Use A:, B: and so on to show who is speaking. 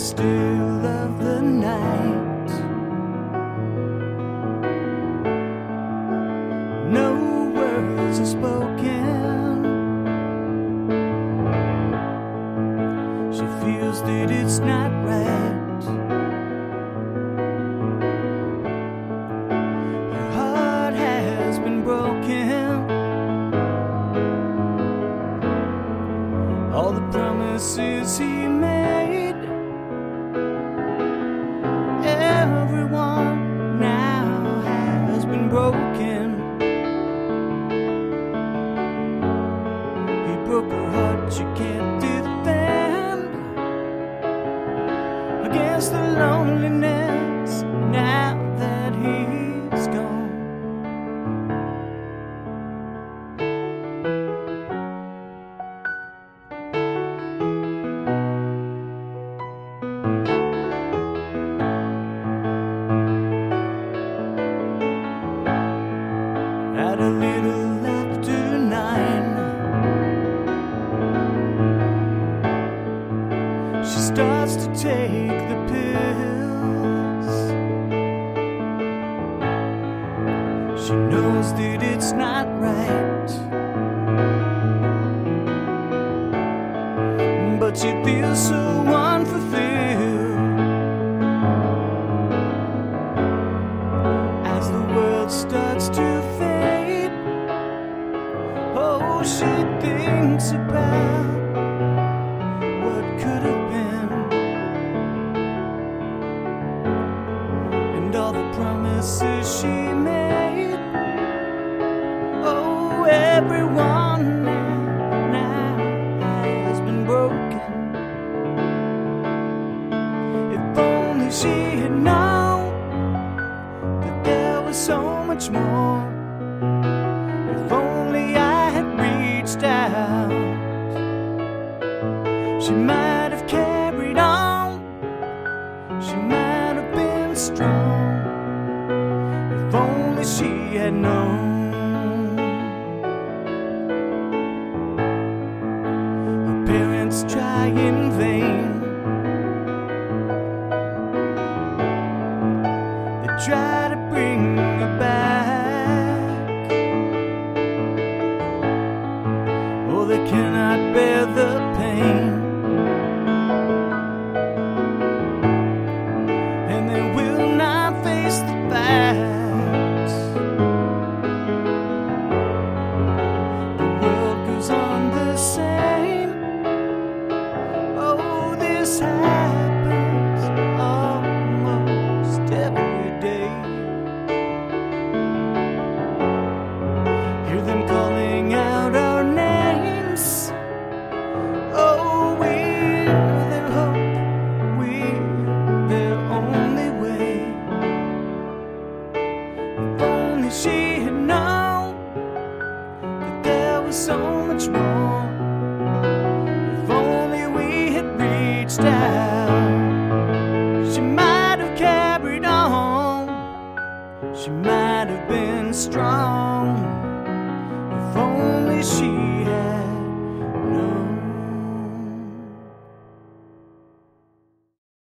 A: still of the night. No words are spoken. She feels that it's not right. Her heart has been broken. All the promises he He broke heart, she can't defend against the loneliness now that he's pills. She knows that it's not right, but she feels so unfulfilled. as the world starts to fade. Oh, she thinks about what could and all the promises she made. Oh, everyone now, has been broken. If only she had known that there was so much more. If only I had reached out, she might have carried on. She might strong. If only she had known. Her parents try in vain. They try to bring her back. Oh, they cannot bear the pain. been so much more if only we had reached out. She might have carried on, she might have been strong if only she.